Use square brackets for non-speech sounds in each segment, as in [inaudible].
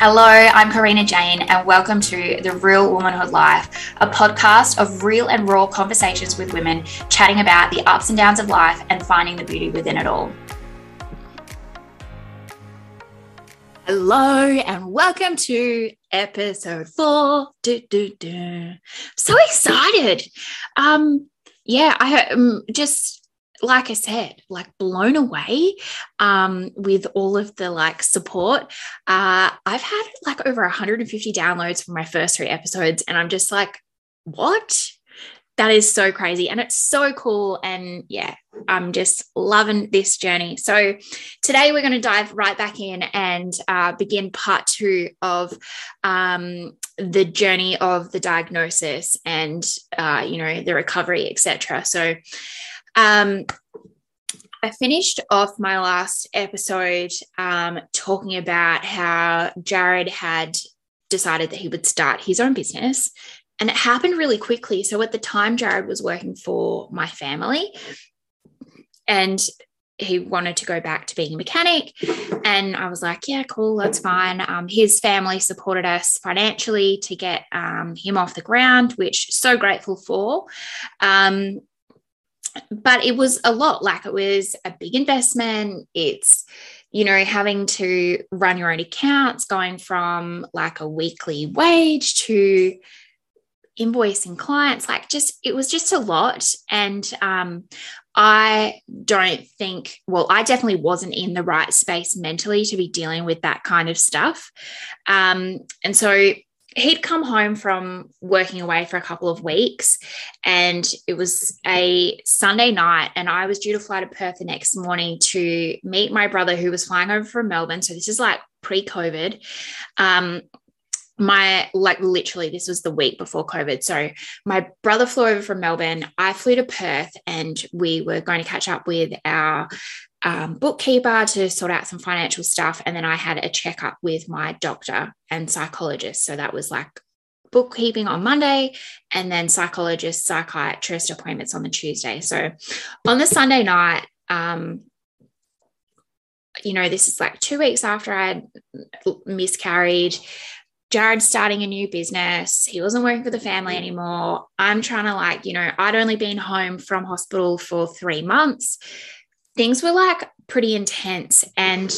Hello, I'm Karina Jane, and welcome to The Real Womanhood Life, a podcast of real and raw conversations with women chatting about the ups and downs of life and finding the beauty within it all. Hello, and welcome to episode four. Do, do, do. So excited. Um, yeah, I am just like I said, like blown away um, with all of the like support. Uh, I've had like over 150 downloads for my first three episodes, and I'm just like, what? That is so crazy. And it's so cool. And yeah, I'm just loving this journey. So today we're going to dive right back in and uh, begin part two of um, the journey of the diagnosis and, uh, you know, the recovery, etc. So um, I finished off my last episode um, talking about how Jared had decided that he would start his own business. And it happened really quickly. So at the time, Jared was working for my family and he wanted to go back to being a mechanic. And I was like, yeah, cool, that's fine. Um, his family supported us financially to get um, him off the ground, which so grateful for. Um, but it was a lot. Like it was a big investment. It's you know having to run your own accounts going from like a weekly wage to invoicing clients like just it was just a lot. And um, i don't think well i definitely wasn't in the right space mentally to be dealing with that kind of stuff. Um, and so he'd come home from working away for a couple of weeks and it was a Sunday night and I was due to fly to Perth the next morning to meet my brother who was flying over from Melbourne. So this is like pre-covid. Um my like literally this was the week before covid. So my brother flew over from melbourne. I flew to perth and we were going to catch up with our um, bookkeeper to sort out some financial stuff. And then I had a checkup with my doctor and psychologist. So that was like bookkeeping on Monday and then psychologist, psychiatrist appointments on the Tuesday. So on the Sunday night, um, you know, this is like two weeks after I had miscarried. Jared's starting a new business. He wasn't working for the family anymore. I'm trying to, like, you know, I'd only been home from hospital for three months things were like pretty intense. And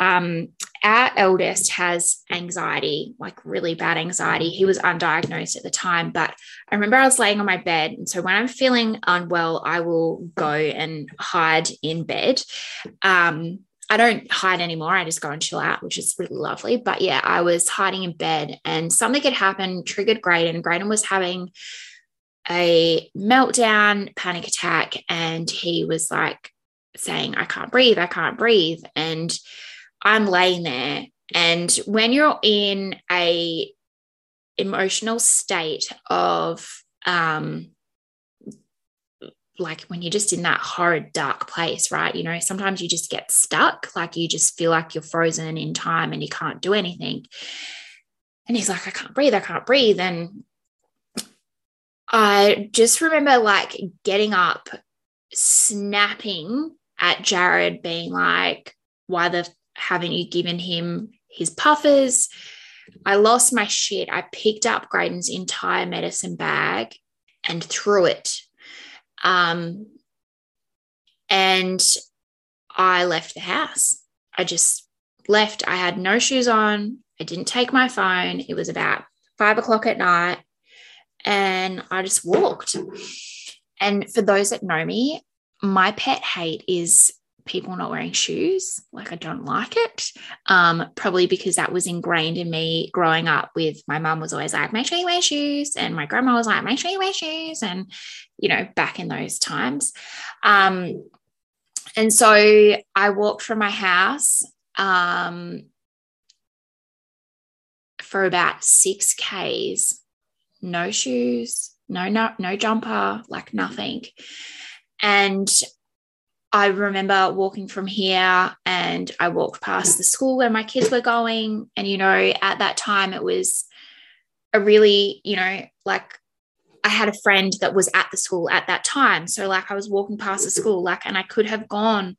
um, our eldest has anxiety, like really bad anxiety. He was undiagnosed at the time, but I remember I was laying on my bed. And so when I'm feeling unwell, I will go and hide in bed. Um, I don't hide anymore. I just go and chill out, which is really lovely. But yeah, I was hiding in bed and something had happened, triggered Graydon. Graydon was having a meltdown, panic attack, and he was like saying, I can't breathe, I can't breathe. And I'm laying there. And when you're in a emotional state of um like when you're just in that horrid dark place right you know sometimes you just get stuck like you just feel like you're frozen in time and you can't do anything and he's like i can't breathe i can't breathe and i just remember like getting up snapping at Jared being like, why the haven't you given him his puffers? I lost my shit. I picked up Graydon's entire medicine bag and threw it. Um, and I left the house. I just left. I had no shoes on. I didn't take my phone. It was about five o'clock at night. And I just walked. And for those that know me, my pet hate is people not wearing shoes. Like I don't like it. Um, probably because that was ingrained in me growing up with my mum was always like, make sure you wear shoes. And my grandma was like, make sure you wear shoes. And, you know, back in those times. Um, and so I walked from my house um, for about six Ks, no shoes, no, no, no jumper, like nothing. And I remember walking from here and I walked past the school where my kids were going. And, you know, at that time, it was a really, you know, like I had a friend that was at the school at that time. So, like, I was walking past the school, like, and I could have gone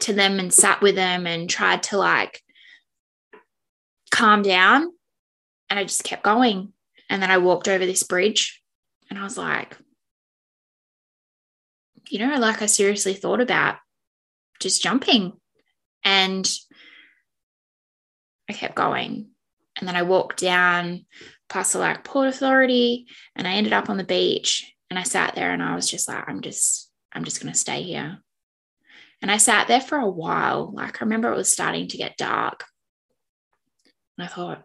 to them and sat with them and tried to, like, calm down and I just kept going. And then I walked over this bridge and I was like, you know, like I seriously thought about just jumping. And I kept going. And then I walked down past the like Port Authority and I ended up on the beach and I sat there and I was just like, I'm just, I'm just going to stay here. And I sat there for a while. Like I remember it was starting to get dark. And I thought,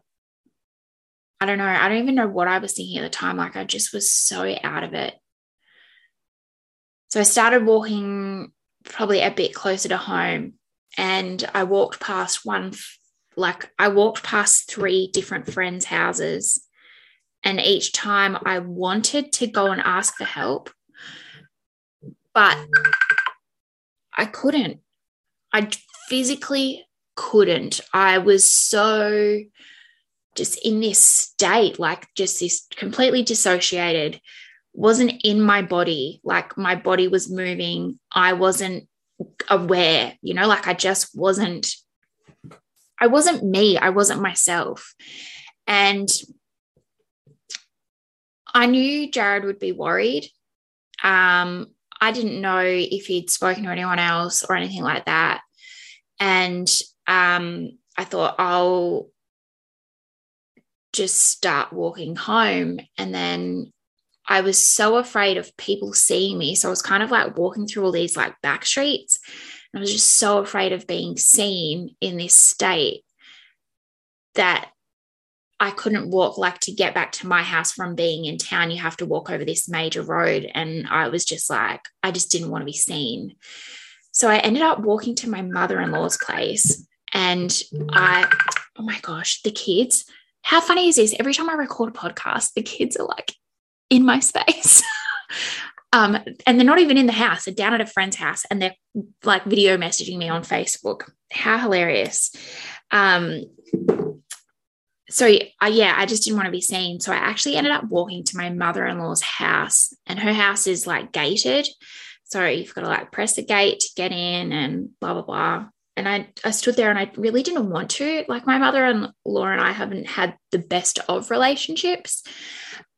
I don't know, I don't even know what I was thinking at the time. Like I just was so out of it. So I started walking probably a bit closer to home and I walked past one, like I walked past three different friends' houses. And each time I wanted to go and ask for help, but I couldn't. I physically couldn't. I was so just in this state, like just this completely dissociated, wasn't in my body. Like my body was moving. I wasn't aware, you know, like I just wasn't, I wasn't me. I wasn't myself. And I knew Jared would be worried. Um, I didn't know if he'd spoken to anyone else or anything like that. And um, I thought, I'll just start walking home. And then I was so afraid of people seeing me. So I was kind of like walking through all these like back streets. And I was just so afraid of being seen in this state that I couldn't walk like to get back to my house from being in town. You have to walk over this major road. And I was just like, I just didn't want to be seen. So I ended up walking to my mother in law's place. And I, oh my gosh, the kids, how funny is this? Every time I record a podcast, the kids are like in my space. [laughs] um, and they're not even in the house, they're down at a friend's house and they're like video messaging me on Facebook. How hilarious. Um, so uh, yeah, I just didn't want to be seen. So I actually ended up walking to my mother-in-law's house, and her house is like gated. So you've got to like press the gate to get in and blah blah blah. And I, I stood there and I really didn't want to. Like my mother-in-law and I haven't had the best of relationships.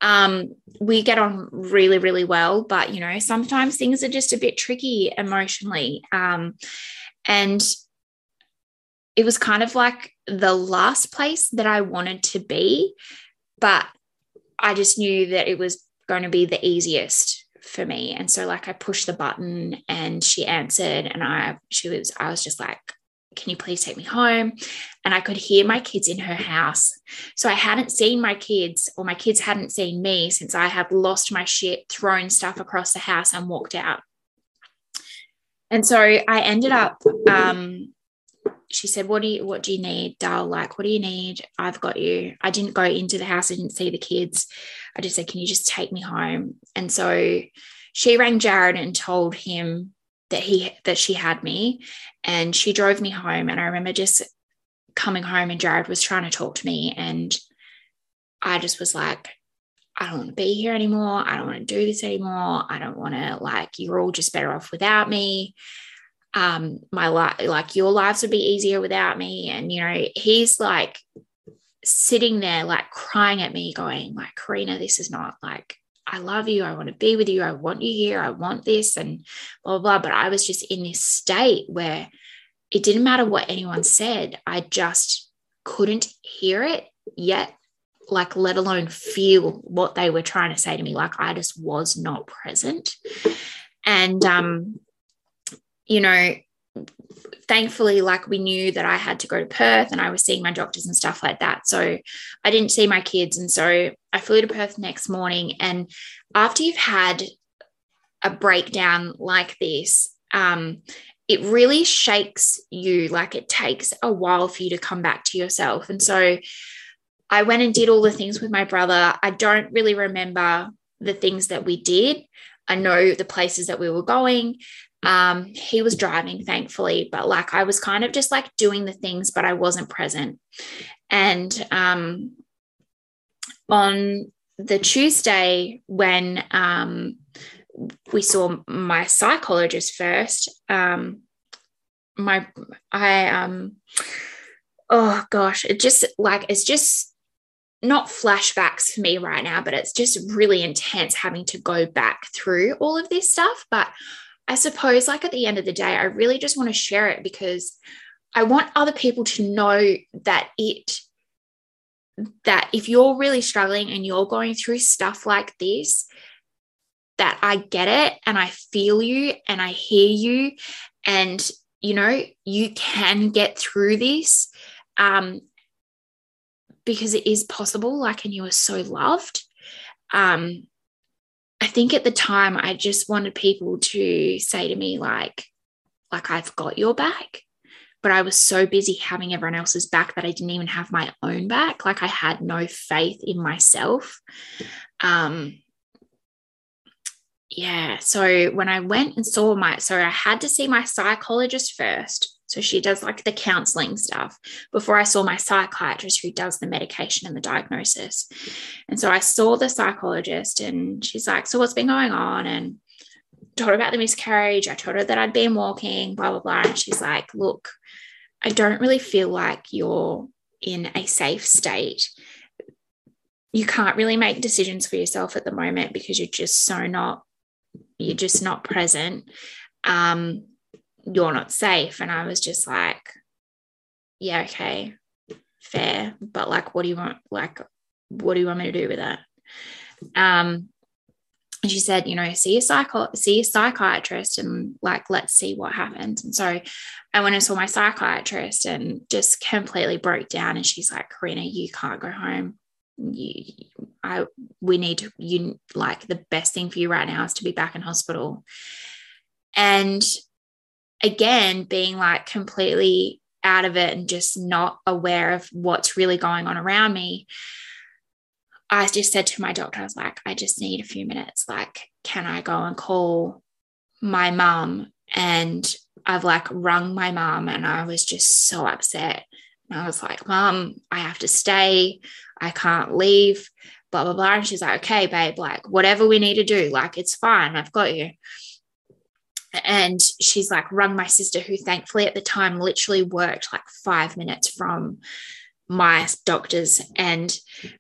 Um, we get on really, really well, but you know, sometimes things are just a bit tricky emotionally. Um, and it was kind of like the last place that I wanted to be, but I just knew that it was going to be the easiest for me. And so like I pushed the button and she answered and I she was I was just like can you please take me home? And I could hear my kids in her house. So I hadn't seen my kids, or my kids hadn't seen me since I had lost my shit, thrown stuff across the house, and walked out. And so I ended up um, she said, What do you what do you need, Dal? Like, what do you need? I've got you. I didn't go into the house, I didn't see the kids. I just said, Can you just take me home? And so she rang Jared and told him that he that she had me and she drove me home. And I remember just coming home and Jared was trying to talk to me. And I just was like, I don't want to be here anymore. I don't want to do this anymore. I don't want to, like, you're all just better off without me um my life like your lives would be easier without me. And you know he's like sitting there like crying at me going like karina this is not like i love you. I want to be with you. I want you here. I want this. And blah blah blah. But i was just in this state where it didn't matter what anyone said. I just couldn't hear it yet like let alone feel what they were trying to say to me. Like i just was not present. And um you know, thankfully, like we knew that I had to go to Perth and I was seeing my doctors and stuff like that. So I didn't see my kids. And so I flew to Perth next morning. And after you've had a breakdown like this, um, it really shakes you. Like it takes a while for you to come back to yourself. And so I went and did all the things with my brother. I don't really remember the things that we did. I know the places that we were going. Um, he was driving, thankfully, but like I was kind of just like doing the things, but I wasn't present. And um, on the Tuesday, when um, we saw my psychologist first, um, my I um oh gosh, it just like it's just not flashbacks for me right now, but it's just really intense having to go back through all of this stuff. But I suppose, like at the end of the day, I really just want to share it because I want other people to know that it, that if you're really struggling and you're going through stuff like this, that I get it and I feel you and I hear you. And, you know, you can get through this. Um, because it is possible, like, and you are so loved. Um, I think at the time I just wanted people to say to me, like, like I've got your back. But I was so busy having everyone else's back that I didn't even have my own back. Like I had no faith in myself. Um, yeah. So when I went and saw my, so I had to see my psychologist first so she does like the counseling stuff before I saw my psychiatrist who does the medication and the diagnosis. And so I saw the psychologist and she's like, So what's been going on? And told her about the miscarriage. I told her that I'd been walking, blah, blah, blah. And she's like, Look, I don't really feel like you're in a safe state. You can't really make decisions for yourself at the moment because you're just so not, you're just not present. Um, you're not safe. And I was just like, yeah, okay, fair. But like, what do you want? Like, what do you want me to do with that? Um, and she said, you know, see a psycho, see a psychiatrist, and like, let's see what happens. And so, I went and saw my psychiatrist, and just completely broke down. And she's like, Karina, you can't go home. You, I, we need to, you like the best thing for you right now is to be back in hospital. And again being like completely out of it and just not aware of what's really going on around me i just said to my doctor i was like i just need a few minutes. Like can i go and call my mum? And i've like rung my mum and i was just so upset. And i was like mum i have to stay. I can't leave. Blah blah blah. And she's like okay babe. Like whatever we need to do like it's fine. I've got you and she's like rung my sister who thankfully at the time literally worked like five minutes from my doctors. And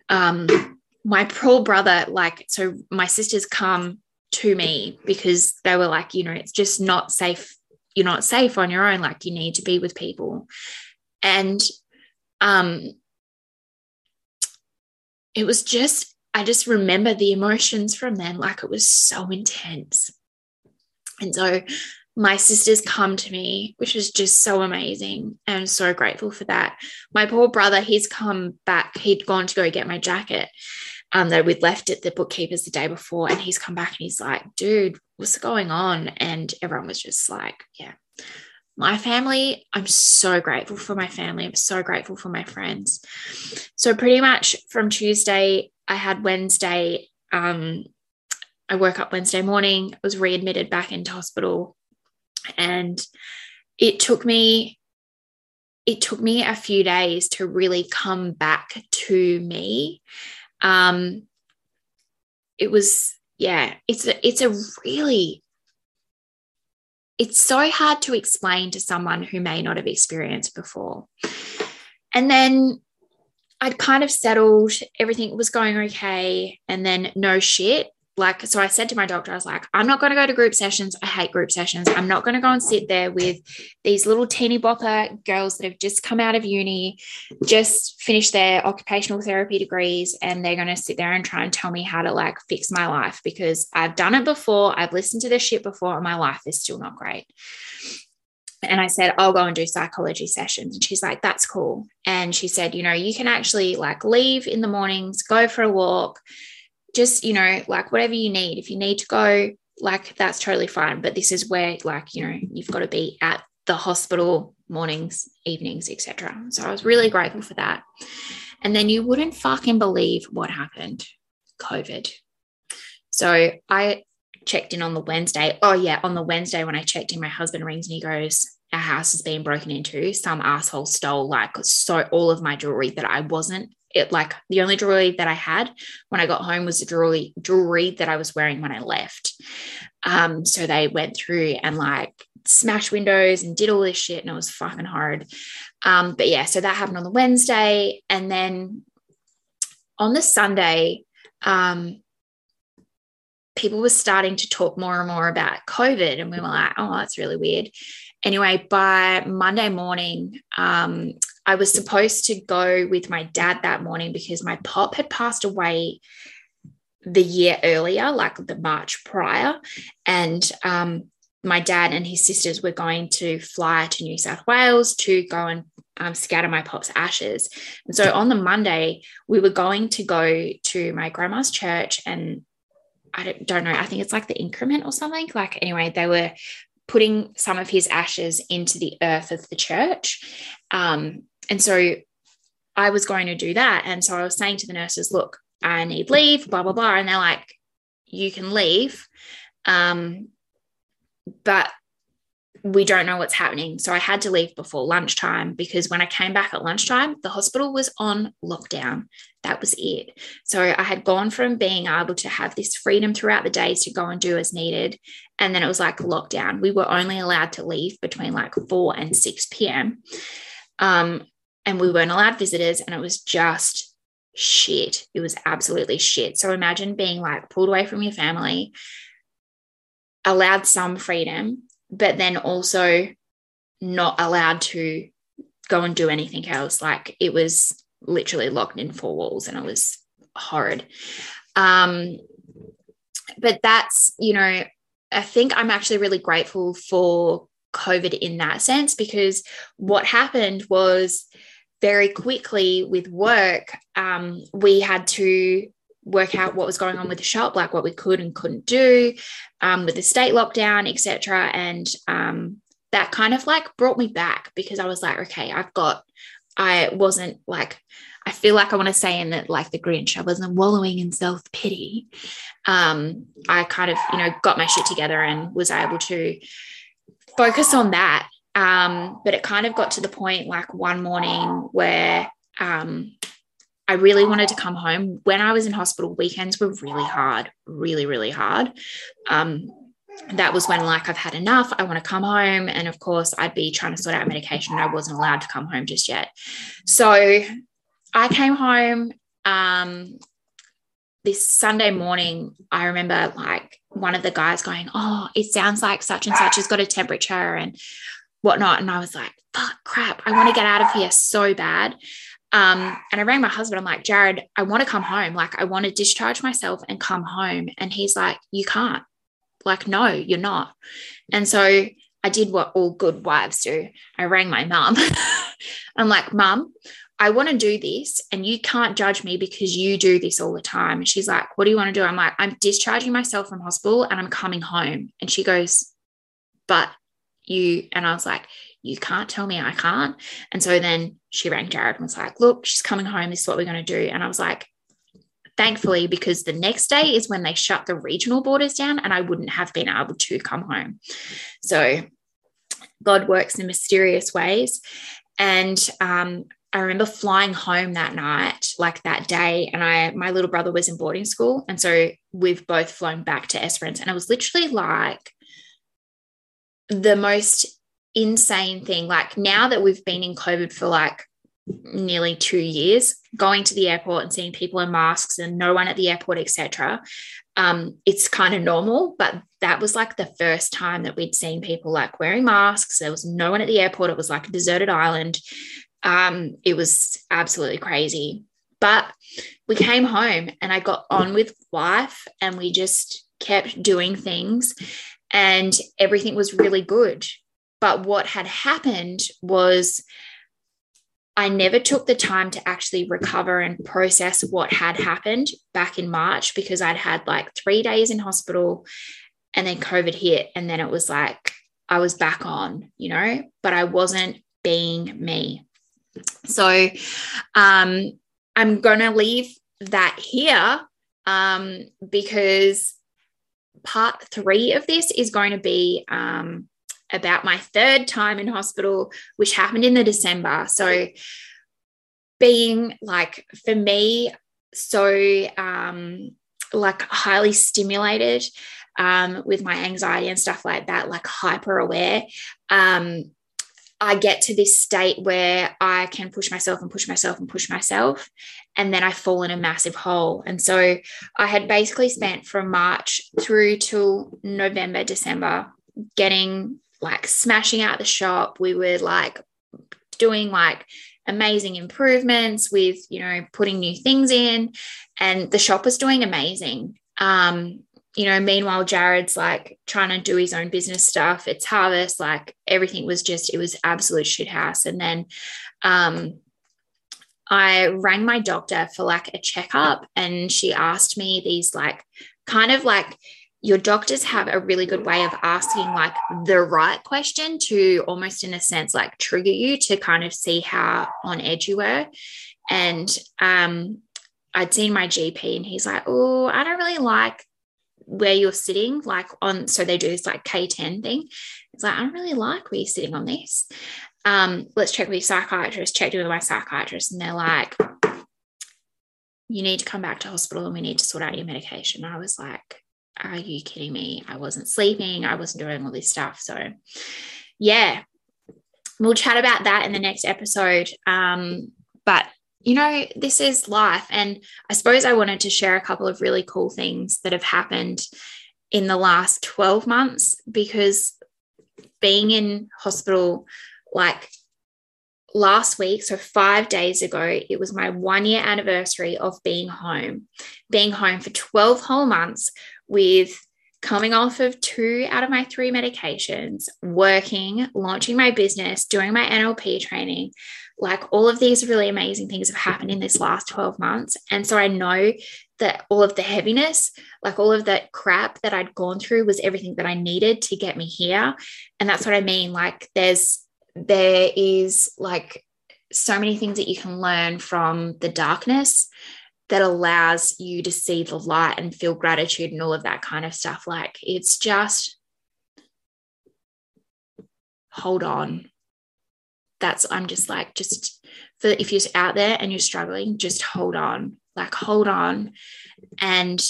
um my poor brother like so my sisters come to me because they were like you know it's just not safe. You're not safe on your own. Like you need to be with people. And um it was just i just remember the emotions from then. Like it was so intense and so my sisters come to me, which is just so amazing. And I'm so grateful for that. My poor brother, he's come back. He'd gone to go get my jacket um, that we'd left at the bookkeepers the day before. And he's come back and he's like, dude, what's going on? And everyone was just like, yeah. My family, I'm so grateful for my family. I'm so grateful for my friends. So, pretty much from Tuesday, I had Wednesday um, I woke up Wednesday morning, I was readmitted back into hospital. And it took me, it took me a few days to really come back to me. Um, it was, yeah, it's a, it's a really, it's so hard to explain to someone who may not have experienced before. And then I'd kind of settled, everything was going okay. And then no shit, like so i said to my doctor i was like i'm not going to go to group sessions i hate group sessions i'm not going to go and sit there with these little teeny bopper girls that have just come out of uni just finished their occupational therapy degrees and they're going to sit there and try and tell me how to like fix my life because i've done it before i've listened to this shit before and my life is still not great and I said, I'll go and do psychology sessions. And she's like, that's cool. And she said, you know, you can actually like leave in the mornings, go for a walk, just, you know, like whatever you need. If you need to go, like that's totally fine. But this is where, like, you know, you've got to be at the hospital mornings, evenings, etc. So I was really grateful for that. And then you wouldn't fucking believe what happened COVID. So I checked in on the Wednesday. Oh, yeah, on the Wednesday when I checked in, my husband rings and he goes, Our house has been broken into. Some asshole stole like so all of my jewelry that I wasn't it like the only jewelry that I had when I got home was the jewelry jewelry that I was wearing when I left. Um, so they went through and like smashed windows and did all this shit, and it was fucking hard. Um, but yeah, so that happened on the Wednesday. And then on the Sunday, um, people were starting to talk more and more about COVID. And we were like, oh, that's really weird. Anyway, by Monday morning, um, I was supposed to go with my dad that morning because my pop had passed away the year earlier, like the March prior. And um, my dad and his sisters were going to fly to New South Wales to go and um, scatter my pop's ashes. And so on the Monday, we were going to go to my grandma's church and I don't, don't know, I think it's like the increment or something. Like, anyway, they were putting some of his ashes into the earth of the church. Um, and so I was going to do that. And so I was saying to the nurses, look, I need leave, blah, blah, blah. And they're like, you can leave. Um, but we don't know what's happening. So I had to leave before lunchtime because when I came back at lunchtime, the hospital was on lockdown. That was it. So I had gone from being able to have this freedom throughout the days to go and do as needed. And then it was like lockdown. We were only allowed to leave between like 4 and 6 p.m. Um, and we weren't allowed visitors. And it was just shit. It was absolutely shit. So imagine being like pulled away from your family, allowed some freedom, but then also not allowed to go and do anything else. Like it was literally locked in four walls and it was horrid. Um, but that's, you know, I think I'm actually really grateful for COVID in that sense because what happened was very quickly with work, um, we had to work out what was going on with the shop, like what we could and couldn't do um, with the state lockdown, etc. And um, that kind of like brought me back because I was like, okay, I've got, I wasn't like, I feel like I want to say in that like the Grinch, I wasn't wallowing in self pity. Um, I kind of, you know, got my shit together and was able to focus on that. Um, but it kind of got to the point like one morning where um, I really wanted to come home. When I was in hospital, weekends were really hard, really, really hard. Um, that was when, like, I've had enough. I want to come home. And of course, I'd be trying to sort out medication. And I wasn't allowed to come home just yet. So I came home um, this Sunday morning. I remember, like, one of the guys going, Oh, it sounds like such and such has got a temperature and whatnot. And I was like, Fuck, crap. I want to get out of here so bad. Um, and I rang my husband. I'm like, Jared, I want to come home. Like, I want to discharge myself and come home. And he's like, You can't. Like, no, you're not. And so I did what all good wives do. I rang my mum. [laughs] I'm like, Mum, I want to do this and you can't judge me because you do this all the time. And she's like, What do you want to do? I'm like, I'm discharging myself from hospital and I'm coming home. And she goes, But you, and I was like, you can't tell me I can't. And so then she rang Jared and was like, look, she's coming home. This is what we're going to do. And I was like, thankfully, because the next day is when they shut the regional borders down and I wouldn't have been able to come home. So God works in mysterious ways. And um, I remember flying home that night, like that day, and I my little brother was in boarding school, and so we've both flown back to Esperance, and it was literally like the most insane thing. Like now that we've been in COVID for like nearly two years, going to the airport and seeing people in masks and no one at the airport, etc. Um, it's kind of normal, but that was like the first time that we'd seen people like wearing masks. There was no one at the airport. It was like a deserted island. Um, it was absolutely crazy. But we came home and I got on with life and we just kept doing things and everything was really good. But what had happened was I never took the time to actually recover and process what had happened back in March because I'd had like three days in hospital and then COVID hit. And then it was like I was back on, you know, but I wasn't being me. So um, I'm going to leave that here um, because part three of this is going to be um, about my third time in hospital, which happened in the December. So, being like for me, so um, like highly stimulated um, with my anxiety and stuff like that, like hyper aware. Um, I get to this state where I can push myself and push myself and push myself. And then I fall in a massive hole. And so I had basically spent from March through till November, December getting like smashing out the shop. We were like doing like amazing improvements with, you know, putting new things in. And the shop was doing amazing. Um, you know, meanwhile, Jared's like trying to do his own business stuff. It's harvest, like everything was just, it was absolute shit house. And then um, I rang my doctor for like a checkup and she asked me these like kind of like your doctors have a really good way of asking like the right question to almost in a sense like trigger you to kind of see how on edge you were. And um I'd seen my GP and he's like, Oh, I don't really like where you're sitting, like on, so they do this like K10 thing. It's like, I don't really like where you're sitting on this. Um, let's check with your psychiatrist, checked with my psychiatrist, and they're like, you need to come back to hospital and we need to sort out your medication. I was like, are you kidding me? I wasn't sleeping, I wasn't doing all this stuff. So, yeah, we'll chat about that in the next episode. Um, but you know, this is life. And I suppose I wanted to share a couple of really cool things that have happened in the last 12 months because being in hospital like last week, so five days ago, it was my one year anniversary of being home, being home for 12 whole months with coming off of two out of my three medications, working, launching my business, doing my NLP training, like all of these really amazing things have happened in this last 12 months. And so I know that all of the heaviness, like all of that crap that I'd gone through was everything that I needed to get me here. And that's what I mean. Like there's, there is like so many things that you can learn from the darkness that allows you to see the light and feel gratitude and all of that kind of stuff. Like it's just hold on, that's I'm just like just for if you're out there and you're struggling, just hold on, like hold on and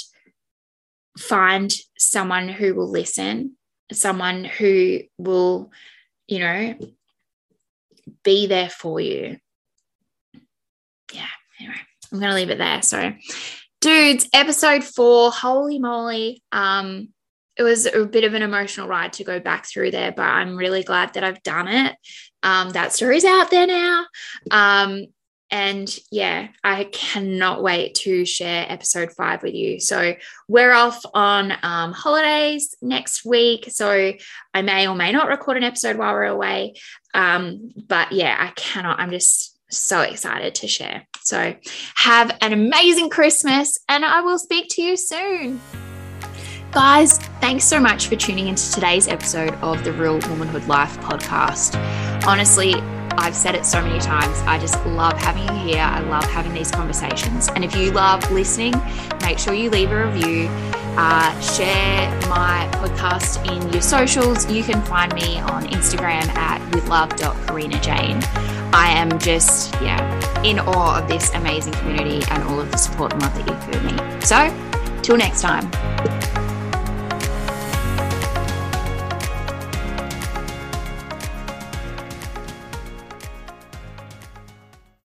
find someone who will listen, someone who will, you know, be there for you. Yeah, anyway, I'm to leave it there. So, dudes, episode four, holy moly. Um, it was a bit of an emotional ride to go back through there, but I'm really glad that I've done it. Um, that story's out there now. Um, and yeah, I cannot wait to share episode five with you. So we're off on um, holidays next week. So I may or may not record an episode while we're away. Um, but yeah, I cannot. I'm just so excited to share. So have an amazing Christmas and I will speak to you soon. Guys, thanks so much for tuning into today's episode of the Real Womanhood Life podcast. Honestly, I've said it so many times. I just love having you here. I love having these conversations. And if you love listening, make sure you leave a review. Uh, share my podcast in your socials. You can find me on Instagram at withlove.karinajane. I am just, yeah, in awe of this amazing community and all of the support and love that you give me. So, till next time.